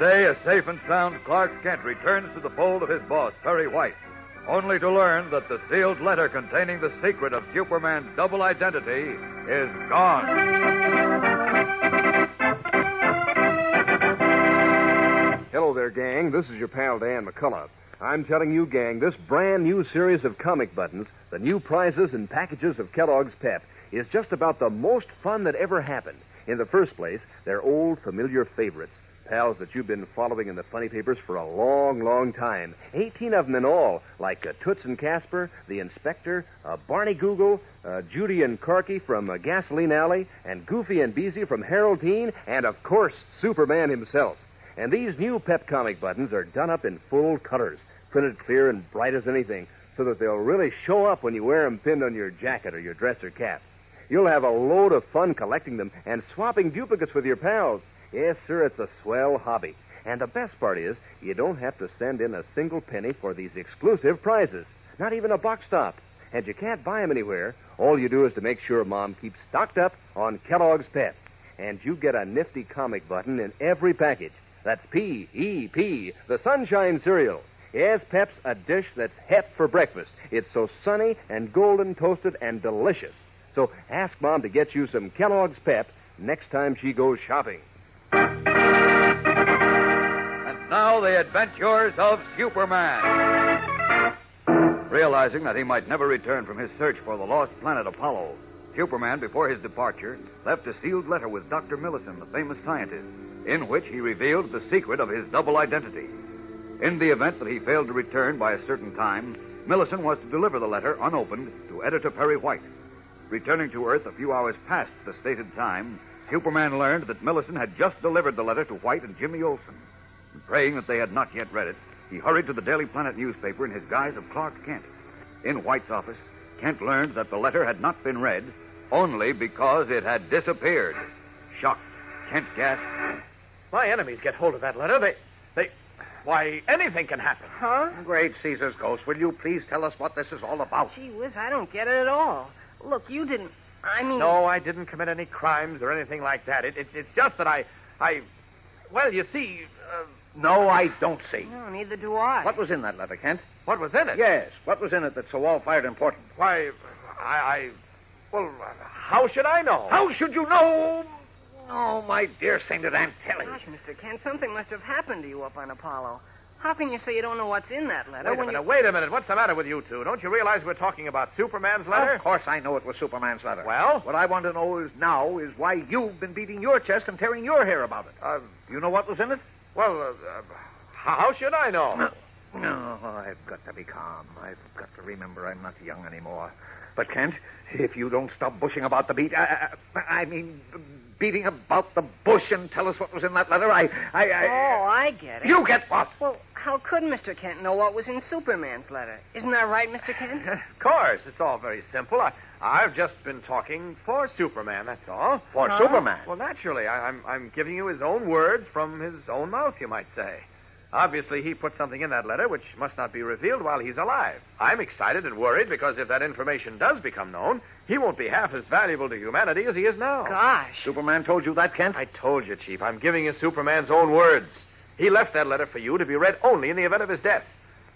Today, a safe and sound Clark Kent returns to the fold of his boss, Perry White, only to learn that the sealed letter containing the secret of Superman's double identity is gone. Hello there, gang. This is your pal Dan McCullough. I'm telling you, gang, this brand new series of comic buttons, the new prizes and packages of Kellogg's Pep, is just about the most fun that ever happened. In the first place, they're old, familiar favorites. Pals that you've been following in the funny papers for a long, long time. 18 of them in all, like uh, Toots and Casper, the Inspector, uh, Barney Google, uh, Judy and Corky from uh, Gasoline Alley, and Goofy and Beezy from Harold Teen, and of course, Superman himself. And these new Pep comic buttons are done up in full colors, printed clear and bright as anything, so that they'll really show up when you wear them pinned on your jacket or your dress or cap. You'll have a load of fun collecting them and swapping duplicates with your pals. Yes, sir, it's a swell hobby. And the best part is, you don't have to send in a single penny for these exclusive prizes. Not even a box stop. And you can't buy 'em anywhere. All you do is to make sure Mom keeps stocked up on Kellogg's Pep. And you get a nifty comic button in every package. That's P-E-P, the Sunshine Cereal. Yes, Pep's a dish that's hep for breakfast. It's so sunny and golden toasted and delicious. So ask Mom to get you some Kellogg's Pep next time she goes shopping. Now, the adventures of Superman. Realizing that he might never return from his search for the lost planet Apollo, Superman, before his departure, left a sealed letter with Dr. Millison, the famous scientist, in which he revealed the secret of his double identity. In the event that he failed to return by a certain time, Millison was to deliver the letter unopened to Editor Perry White. Returning to Earth a few hours past the stated time, Superman learned that Millison had just delivered the letter to White and Jimmy Olsen. Praying that they had not yet read it, he hurried to the Daily Planet newspaper in his guise of Clark Kent. In White's office, Kent learned that the letter had not been read only because it had disappeared. Shocked, Kent gasped. My enemies get hold of that letter. They. They. Why, anything can happen. Huh? Great Caesar's ghost, will you please tell us what this is all about? Gee whiz, I don't get it at all. Look, you didn't. I mean. No, I didn't commit any crimes or anything like that. It, it, it's just that I. I. Well, you see. Uh, no, I don't see. No, neither do I. What was in that letter, Kent? What was in it? Yes. What was in it that's so all fired important? Why, I. I well, how should I know? How should you know? Oh, my dear sainted Aunt Tilly. Gosh, Mr. Kent, something must have happened to you up on Apollo. How can you say you don't know what's in that letter Wait a when minute, you... wait a minute. What's the matter with you two? Don't you realize we're talking about Superman's letter? Of course I know it was Superman's letter. Well? What I want to know is now is why you've been beating your chest and tearing your hair about it. Uh, Do you know what was in it? Well, uh, uh, how should I know? No, I've got to be calm. I've got to remember I'm not young anymore. But, Kent, if you don't stop bushing about the beat, I, I, I mean, beating about the bush and tell us what was in that letter, I, I, I Oh, I get it. You get what? Well, how could Mr. Kent know what was in Superman's letter? Isn't that right, Mr. Kent? Of course, it's all very simple. I, I've just been talking for Superman, that's all. For Huh? Superman. Well, naturally, I, I'm, I'm giving you his own words from his own mouth, you might say. Obviously, he put something in that letter which must not be revealed while he's alive. I'm excited and worried because if that information does become known, he won't be half as valuable to humanity as he is now. Gosh. Superman told you that, Kent? I told you, Chief. I'm giving you Superman's own words. He left that letter for you to be read only in the event of his death.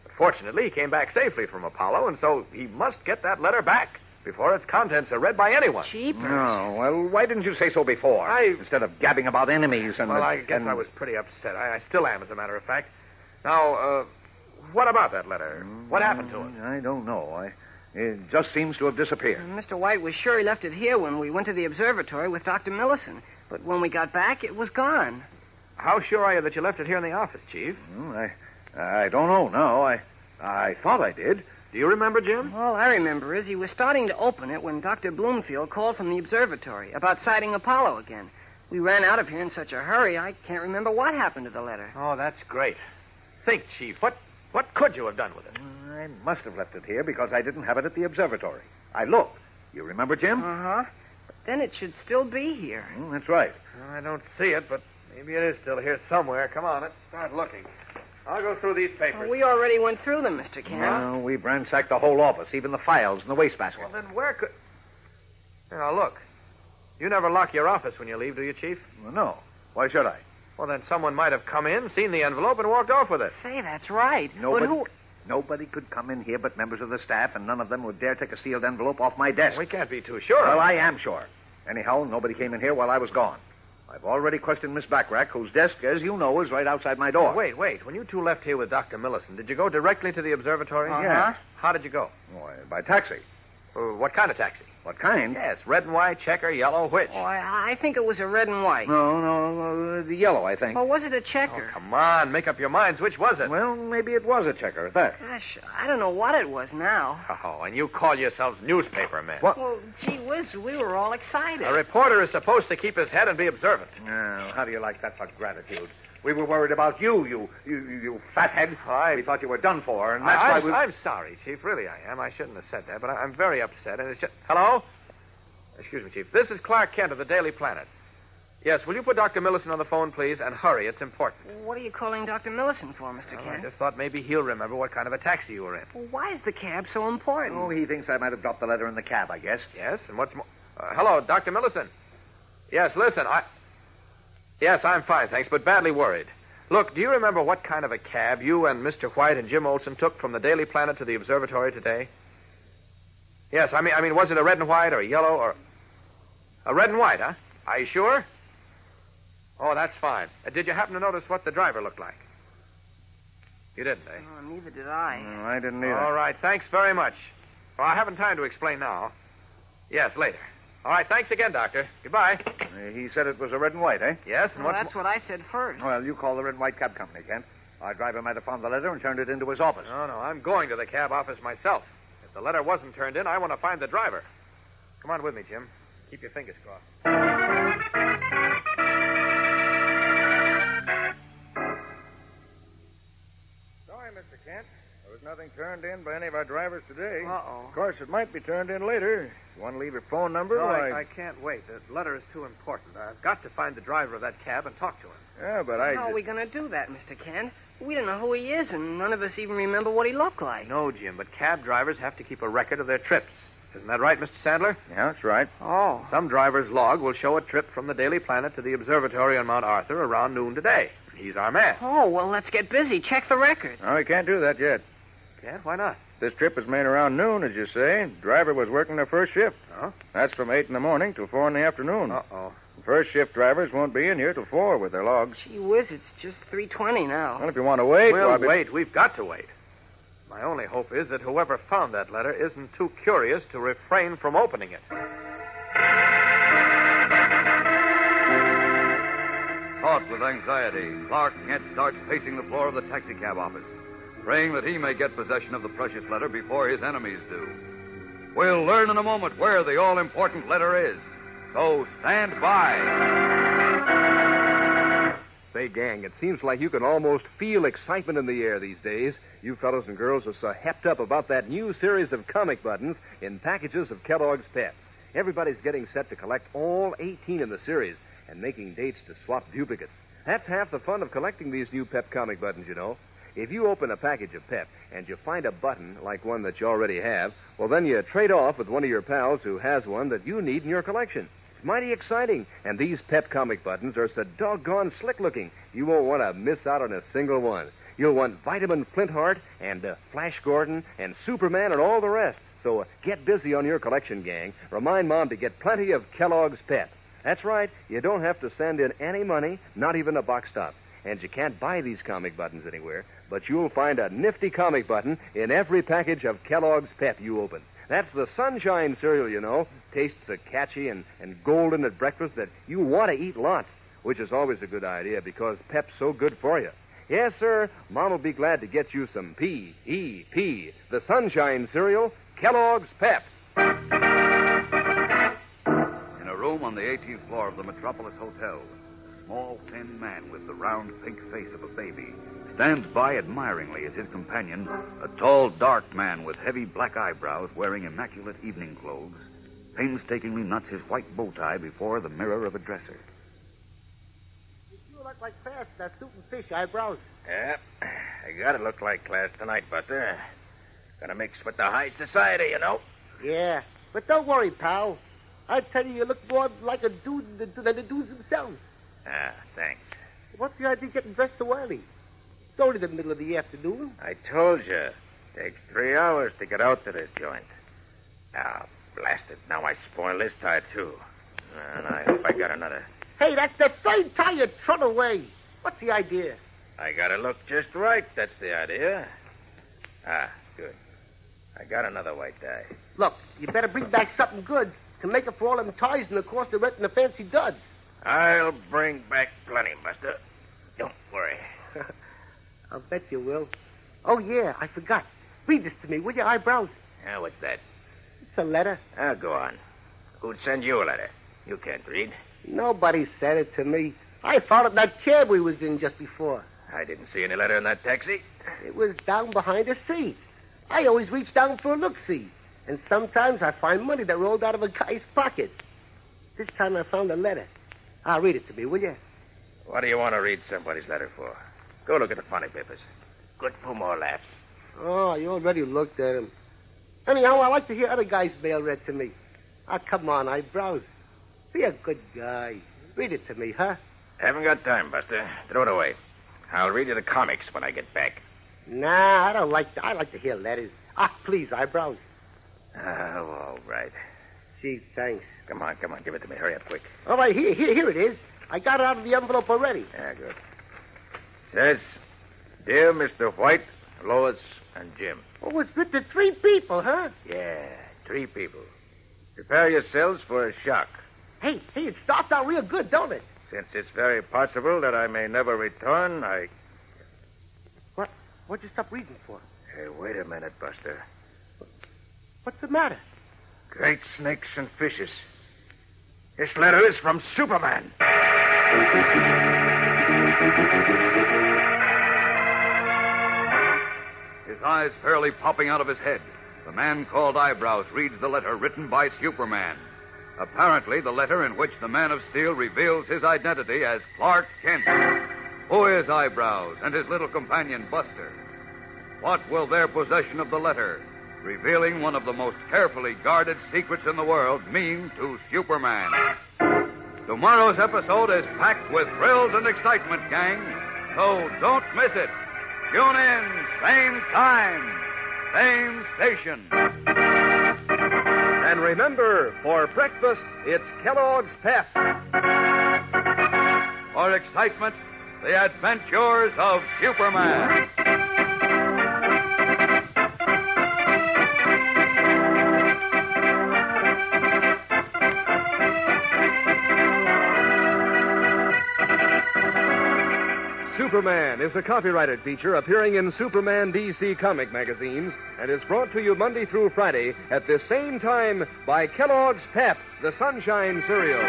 But fortunately, he came back safely from Apollo, and so he must get that letter back. before its contents are read by anyone. Cheapers. No, well, why didn't you say so before? I- Instead of gabbing about enemies and... Well, the- I guess and- I was pretty upset. I, I still am, as a matter of fact. Now, uh, what about that letter? What happened to it? I don't know. I, it just seems to have disappeared. Mr. White was sure he left it here when we went to the observatory with Dr. Millison. But when we got back, it was gone. How sure are you that you left it here in the office, Chief? Hmm, I, I don't know now. I, I thought I did. Do you remember, Jim? All I remember is he was starting to open it when Dr. Bloomfield called from the observatory about sighting Apollo again. We ran out of here in such a hurry, I can't remember what happened to the letter. Oh, that's great. Think, Chief. What what could you have done with it? I must have left it here because I didn't have it at the observatory. I looked. You remember, Jim? Uh huh. But then it should still be here. Hmm, that's right. I don't see it, but maybe it is still here somewhere. Come on, let's start looking. I'll go through these papers. Well, we already went through them, Mr. Kent. Well, we ransacked the whole office, even the files in the wastebasket. Well, then where could... Now, look. You never lock your office when you leave, do you, Chief? Well, no. Why should I? Well, then someone might have come in, seen the envelope, and walked off with it. Say, that's right. Nobody, But who... nobody could come in here but members of the staff, and none of them would dare take a sealed envelope off my desk. We can't be too sure. Well, I am sure. Anyhow, nobody came in here while I was gone. I've already questioned Miss Backrack, whose desk, as you know, is right outside my door. Wait, wait. When you two left here with Dr. Millison, did you go directly to the observatory? Uh-huh. Yeah. How did you go? Why, by taxi. Uh, what kind of taxi? What kind? Yes, red and white, checker, yellow, which? Oh, I, I think it was a red and white. No, no, uh, the yellow, I think. Well, was it a checker? Oh, come on, make up your minds. Which was it? Well, maybe it was a checker at that. Gosh, I don't know what it was now. Oh, and you call yourselves newspaper men. What? Well, gee whiz, we were all excited. A reporter is supposed to keep his head and be observant. Oh, how do you like that for gratitude? We were worried about you, you, you, you, you fathead. I- We thought you were done for, and that's I, why am we. I'm sorry, Chief. Really, I am. I shouldn't have said that, but I, I'm very upset. And it's just. Hello? Excuse me, Chief. This is Clark Kent of the Daily Planet. Yes, will you put Dr. Millison on the phone, please, and hurry? It's important. What are you calling Dr. Millison for, Mr. Well, I just thought maybe he'll remember what kind of a taxi you were in. Well, why is the cab so important? Oh, he thinks I might have dropped the letter in the cab, I guess. Yes, and what's more? Uh, hello, Dr. Millison. Yes, listen, I. Yes, I'm fine, thanks, but badly worried. Look, do you remember what kind of a cab you and Mr. White and Jim Olsen took from the Daily Planet to the observatory today? Yes, I mean, I mean, was it a red and white or a yellow or a red and white? Huh? Are you sure? Oh, that's fine. Uh, did you happen to notice what the driver looked like? You didn't, eh? Oh, neither did I. No, I didn't either. All right, thanks very much. Well, I haven't time to explain now. Yes, later. All right, thanks again, Doctor. Goodbye. Uh, he said it was a red and white, eh? Yes, and Well, what's that's what I said first. Well, you call the red and white cab company, Kent. Our driver might have found the letter and turned it into his office. No, no, I'm going to the cab office myself. If the letter wasn't turned in, I want to find the driver. Come on with me, Jim. Keep your fingers crossed. Mr. Kent. There was nothing turned in by any of our drivers today. Uh-oh. Of course, it might be turned in later. You want to leave your phone number? No, Why- I, I can't wait. The letter is too important. I've got to find the driver of that cab and talk to him. Yeah, but I. How are we going to do that, Mr. Kent? We don't know who he is, and none of us even remember what he looked like. No, Jim, but cab drivers have to keep a record of their trips. Isn't that right, Mr. Sandler? Yeah, that's right. Oh. oh. Some driver's log will show a trip from the Daily Planet to the observatory on Mount Arthur around noon today. He's our man. Oh, well, let's get busy. Check the record. No, we can't do that yet. Can't? Why not? This trip was made around noon, as you say. Driver was working the first shift. Oh? That's from 8 in the morning till 4 in the afternoon. Uh-oh. First shift drivers won't be in here till 4 with their logs. Gee whiz, it's just 3.20 now. Well, if you want to wait, We'll wait. We've got to wait. My only hope is that whoever found that letter isn't too curious to refrain from opening it. Caught with anxiety, Clark Kent starts pacing the floor of the taxicab office, praying that he may get possession of the precious letter before his enemies do. We'll learn in a moment where the all important letter is. So stand by. Say, gang, it seems like you can almost feel excitement in the air these days. You fellows and girls are so hepped up about that new series of comic buttons in packages of Kellogg's Pep. Everybody's getting set to collect all 18 in the series and making dates to swap duplicates. That's half the fun of collecting these new Pep comic buttons, you know. If you open a package of Pep and you find a button like one that you already have, well, then you trade off with one of your pals who has one that you need in your collection. It's mighty exciting, and these Pep comic buttons are so doggone slick looking, you won't want to miss out on a single one. You'll want Vitamin Flintheart and uh, Flash Gordon and Superman and all the rest. So uh, get busy on your collection, gang. Remind Mom to get plenty of Kellogg's Pep. That's right. You don't have to send in any money, not even a box top. And you can't buy these comic buttons anywhere, but you'll find a nifty comic button in every package of Kellogg's Pep you open. That's the sunshine cereal, you know. Tastes so catchy and, and golden at breakfast that you want to eat lots, which is always a good idea because Pep's so good for you. Yes, sir, Mom will be glad to get you some P-E-P, the sunshine cereal, Kellogg's Pep. Room on the 18th floor of the Metropolis Hotel, a small, thin man with the round, pink face of a baby stands by admiringly as his companion, a tall, dark man with heavy black eyebrows wearing immaculate evening clothes, painstakingly knots his white bow tie before the mirror of a dresser. You look like fast that suit and fish eyebrows. Yeah, I gotta look like class tonight, Buster. Gotta mix with the high society, you know. Yeah, but don't worry, pal. I tell you, you look more like a dude than the dudes themselves. Ah, thanks. What's the idea of getting dressed so early? It's only the middle of the afternoon. I told you. Takes three hours to get out to this joint. Ah, blast it. Now I spoil this tie, too. And I hope I got another. Hey, that's the same tie you thrown away. What's the idea? I gotta look just right. That's the idea. Ah, good. I got another white tie. Look, you better bring back something good to make up for all them ties and the cost of renting the fancy duds. I'll bring back plenty, Buster. Don't worry. I'll bet you will. Oh, yeah, I forgot. Read this to me, will you, eyebrows? Ah, what's that? It's a letter. Ah, go on. Who'd send you a letter? You can't read. Nobody said it to me. I found it in that cab we was in just before. I didn't see any letter in that taxi. It was down behind the seat. I always reach down for a look-see. And sometimes I find money that rolled out of a guy's pocket. This time I found a letter. I'll read it to me, will you? What do you want to read somebody's letter for? Go look at the funny papers. Good for more laughs. Oh, you already looked at him. Anyhow, I like to hear other guys' mail read to me. Ah, come on, eyebrows. Be a good guy. Read it to me, huh? Haven't got time, Buster. Throw it away. I'll read you the comics when I get back. Nah, I don't like to. I like to hear letters. Ah, please, eyebrows. Oh, all right. Gee, thanks. Come on, come on. Give it to me. Hurry up, quick. All right, here, here, here it is. I got it out of the envelope already. Yeah, good. Says, Dear Mr. White, Lois, and Jim. Oh, it's written to three people, huh? Yeah, three people. Prepare yourselves for a shock. Hey, hey, it starts out real good, don't it? Since it's very possible that I may never return, I. What? What'd you stop reading for? Hey, wait a minute, Buster. What's the matter? Great snakes and fishes. This letter is from Superman. His eyes fairly popping out of his head, the man called Eyebrows reads the letter written by Superman. Apparently, the letter in which the Man of Steel reveals his identity as Clark Kent. Who is Eyebrows and his little companion Buster? What will their possession of the letter, revealing one of the most carefully guarded secrets in the world, mean to Superman? Tomorrow's episode is packed with thrills and excitement, gang, so don't miss it. Tune in, same time, same station. And remember, for breakfast, it's Kellogg's Pep. For excitement, the adventures of Superman. Superman is a copyrighted feature appearing in Superman DC comic magazines and is brought to you Monday through Friday at this same time by Kellogg's Pep, the Sunshine Cereal.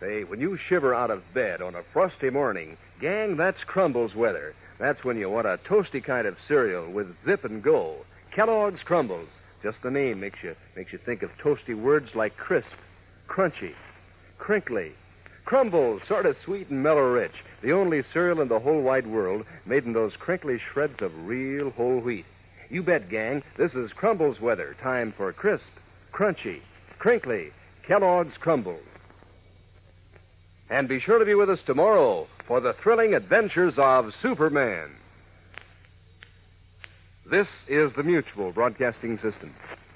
Say, when you shiver out of bed on a frosty morning, gang, that's Crumbles weather. That's when you want a toasty kind of cereal with zip and go. Kellogg's Crumbles. Just the name makes you makes you think of toasty words like crisp, crunchy, crinkly. Crumbles, sort of sweet and mellow rich. The only cereal in the whole wide world made in those crinkly shreds of real whole wheat. You bet, gang, this is Crumbles weather. Time for crisp, crunchy, crinkly Kellogg's Crumbles. And be sure to be with us tomorrow for the thrilling adventures of Superman. This is the Mutual Broadcasting System.